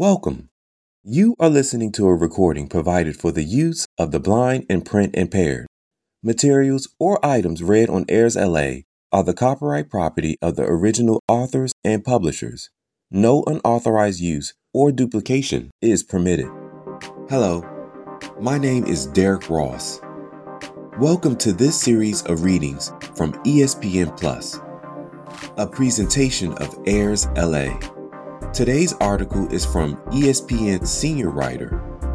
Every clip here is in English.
Welcome. You are listening to a recording provided for the use of the blind and print impaired. Materials or items read on Airs LA are the copyright property of the original authors and publishers. No unauthorized use or duplication is permitted. Hello, my name is Derek Ross. Welcome to this series of readings from ESPN Plus, a presentation of Airs LA. Today's article is from ESPN senior writer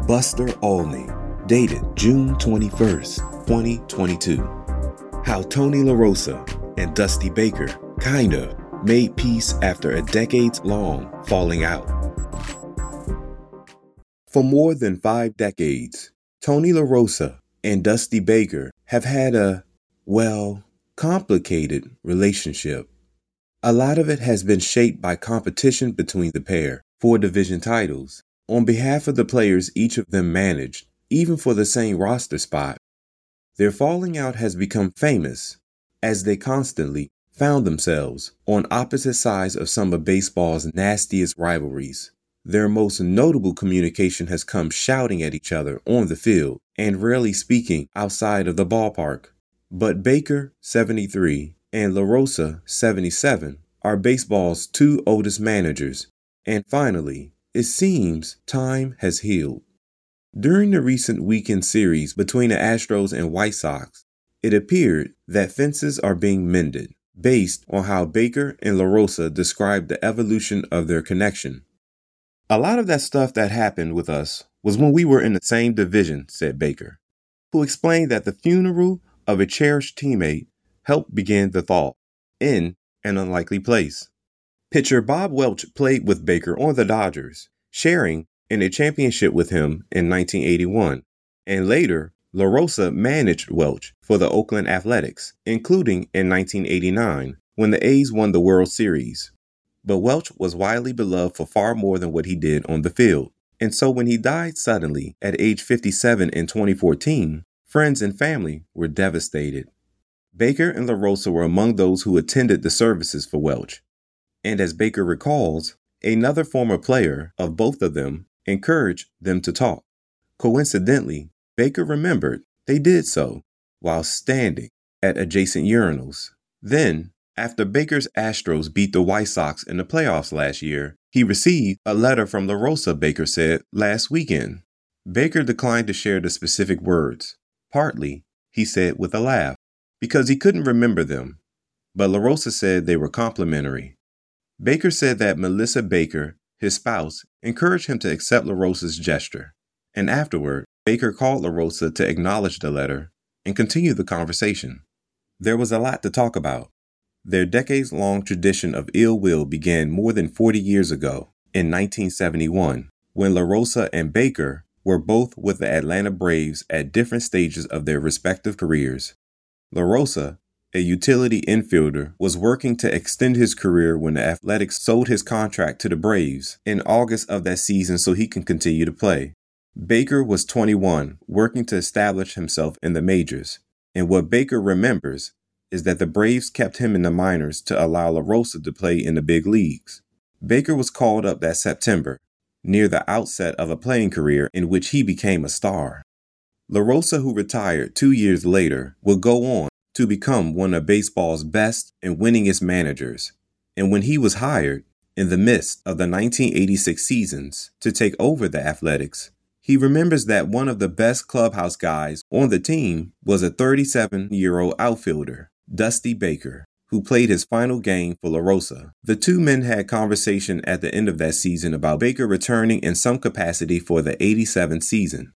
Buster Olney, dated June 21st, 2022. How Tony La Russa and Dusty Baker kinda made peace after a decades long falling out. For more than five decades, Tony La Russa and Dusty Baker have had a, well, complicated relationship. A lot of it has been shaped by competition between the pair for division titles on behalf of the players each of them managed, even for the same roster spot. Their falling out has become famous as they constantly found themselves on opposite sides of some of baseball's nastiest rivalries. Their most notable communication has come shouting at each other on the field and rarely speaking outside of the ballpark. But Baker, 73, and La Russa, 77, are baseball's two oldest managers. And finally, it seems time has healed. During the recent weekend series between the Astros and White Sox, it appeared that fences are being mended based on how Baker and La Russa described the evolution of their connection. A lot of that stuff that happened with us was when we were in the same division, said Baker, who explained that the funeral of a cherished teammate helped begin the thaw in an unlikely place. Pitcher Bob Welch played with Baker on the Dodgers, sharing in a championship with him in 1981, and later La Russa managed Welch for the Oakland Athletics, including in 1989 when the A's won the World Series. But Welch was widely beloved for far more than what he did on the field. And so when he died suddenly at age 57 in 2014, friends and family were devastated. Baker and La Russa were among those who attended the services for Welch. And as Baker recalls, another former player of both of them encouraged them to talk. Coincidentally, Baker remembered they did so while standing at adjacent urinals. Then, after Baker's Astros beat the White Sox in the playoffs last year, he received a letter from La Russa, Baker said, last weekend. Baker declined to share the specific words, partly, he said with a laugh because he couldn't remember them, but La Russa said they were complimentary. Baker said that Melissa Baker, his spouse, encouraged him to accept La Russa's gesture, and afterward, Baker called La Russa to acknowledge the letter and continue the conversation. There was a lot to talk about. Their decades long tradition of ill will began more than 40 years ago, in 1971, when LaRosa and Baker were both with the Atlanta Braves at different stages of their respective careers. La Russa, a utility infielder, was working to extend his career when the Athletics sold his contract to the Braves in August of that season so he can continue to play. Baker was 21, working to establish himself in the majors. And what Baker remembers is that the Braves kept him in the minors to allow La Russa to play in the big leagues. Baker was called up that September, near the outset of a playing career in which he became a star. La Russa, who retired two years later, would go on to become one of baseball's best and winningest managers. And when he was hired, in the midst of the 1986 seasons, to take over the Athletics, he remembers that one of the best clubhouse guys on the team was a 37 year old outfielder, Dusty Baker, who played his final game for La Russa. The two men had conversation at the end of that season about Baker returning in some capacity for the 87 season.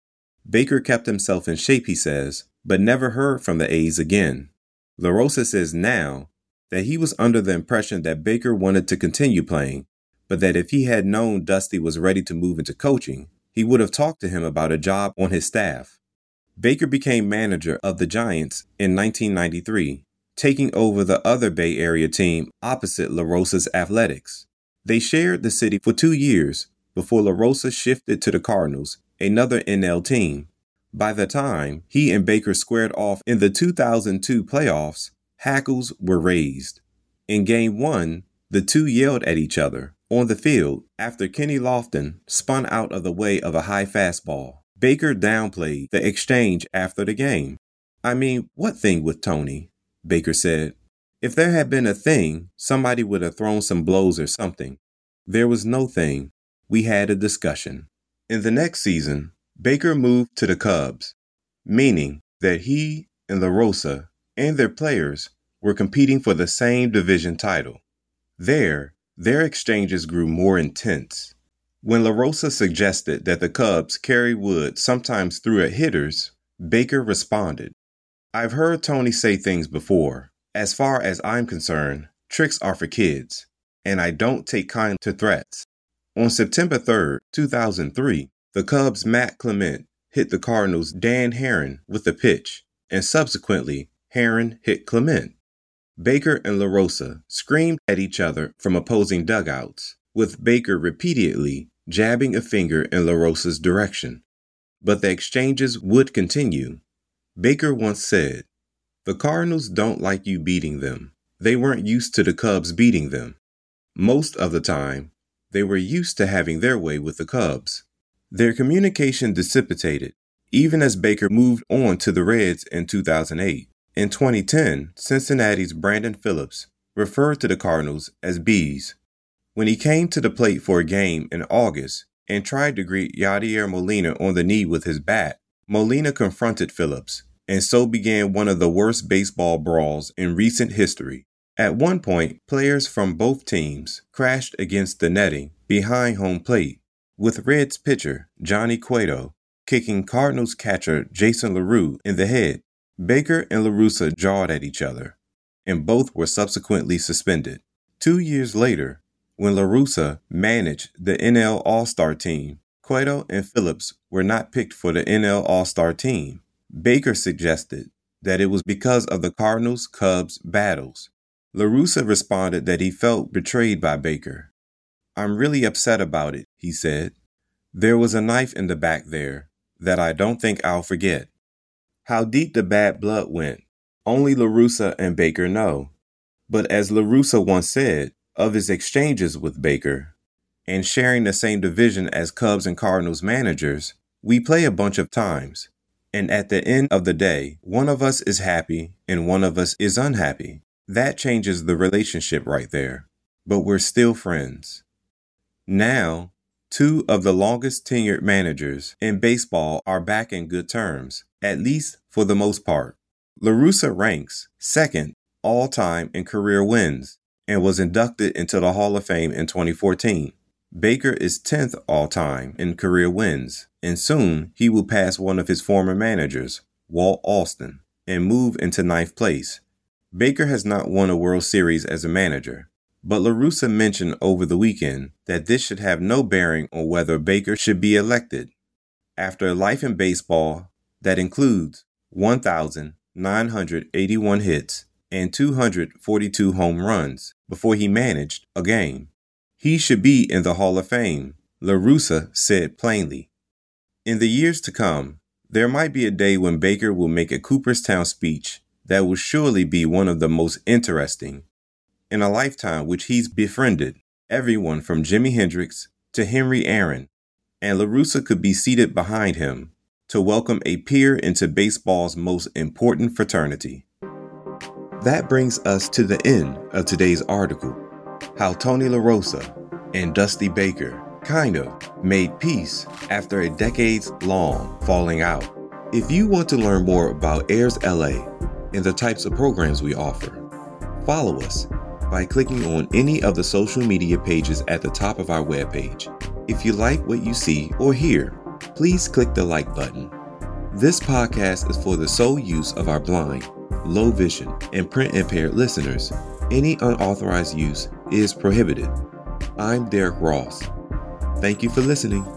Baker kept himself in shape, he says, but never heard from the A's again. La Russa says now that he was under the impression that Baker wanted to continue playing, but that if he had known Dusty was ready to move into coaching, he would have talked to him about a job on his staff. Baker became manager of the Giants in 1993, taking over the other Bay Area team opposite La Russa's Athletics. They shared the city for two years before La Russa shifted to the Cardinals another NL team. By the time he and Baker squared off in the 2002 playoffs, hackles were raised. In game one, the two yelled at each other, On the field, after Kenny Lofton spun out of the way of a high fastball, Baker downplayed the exchange after the game. I mean, what thing with Tony? Baker said. If there had been a thing, somebody would have thrown some blows or something. There was no thing. We had a discussion. In the next season, Baker moved to the Cubs, meaning that he and La Russa and their players were competing for the same division title. There, their exchanges grew more intense. When La Russa suggested that the Cubs carry wood sometimes through at hitters, Baker responded, I've heard Tony say things before. As far as I'm concerned, tricks are for kids, and I don't take kind to threats. On September 3, 2003, the Cubs' Matt Clement hit the Cardinals' Dan Haren with a pitch, and subsequently, Haren hit Clement. Baker and La Russa screamed at each other from opposing dugouts, with Baker repeatedly jabbing a finger in La Russa's direction. But the exchanges would continue. Baker once said, The Cardinals don't like you beating them. They weren't used to the Cubs beating them. Most of the time, they were used to having their way with the Cubs. Their communication dissipated, even as Baker moved on to the Reds in 2008. In 2010, Cincinnati's Brandon Phillips referred to the Cardinals as bees. When he came to the plate for a game in August and tried to greet Yadier Molina on the knee with his bat, Molina confronted Phillips, and so began one of the worst baseball brawls in recent history. At one point, players from both teams crashed against the netting behind home plate, with Reds pitcher Johnny Cueto kicking Cardinals catcher Jason LaRue in the head. Baker and LaRussa jawed at each other, and both were subsequently suspended. Two years later, when LaRussa managed the NL All Star team, Cueto and Phillips were not picked for the NL All Star team. Baker suggested that it was because of the Cardinals Cubs battles. LaRussa responded that he felt betrayed by Baker. I'm really upset about it, he said. There was a knife in the back there that I don't think I'll forget. How deep the bad blood went, only LaRussa and Baker know. But as LaRussa once said of his exchanges with Baker, and sharing the same division as Cubs and Cardinals managers, we play a bunch of times. And at the end of the day, one of us is happy and one of us is unhappy. That changes the relationship right there. But we're still friends. Now, Two of the longest tenured managers in baseball are back in good terms, at least for the most part. LaRussa ranks second all time in career wins and was inducted into the Hall of Fame in 2014. Baker is 10th all time in career wins, and soon he will pass one of his former managers, Walt Alston, and move into ninth place. Baker has not won a World Series as a manager, but LaRussa mentioned over the weekend that this should have no bearing on whether Baker should be elected. After a life in baseball that includes 1,981 hits and 242 home runs before he managed a game, he should be in the Hall of Fame, LaRussa said plainly. In the years to come, there might be a day when Baker will make a Cooperstown speech that will surely be one of the most interesting in a lifetime which he's befriended everyone from Jimi Hendrix to Henry Aaron, and LaRussa could be seated behind him to welcome a peer into baseball's most important fraternity. That brings us to the end of today's article How Tony La Russa and Dusty Baker kind of made peace after a decades long falling out. If you want to learn more about Airs LA and the types of programs we offer, follow us by clicking on any of the social media pages at the top of our webpage. If you like what you see or hear, please click the like button. This podcast is for the sole use of our blind, low vision, and print impaired listeners. Any unauthorized use is prohibited. I'm Derek Ross. Thank you for listening.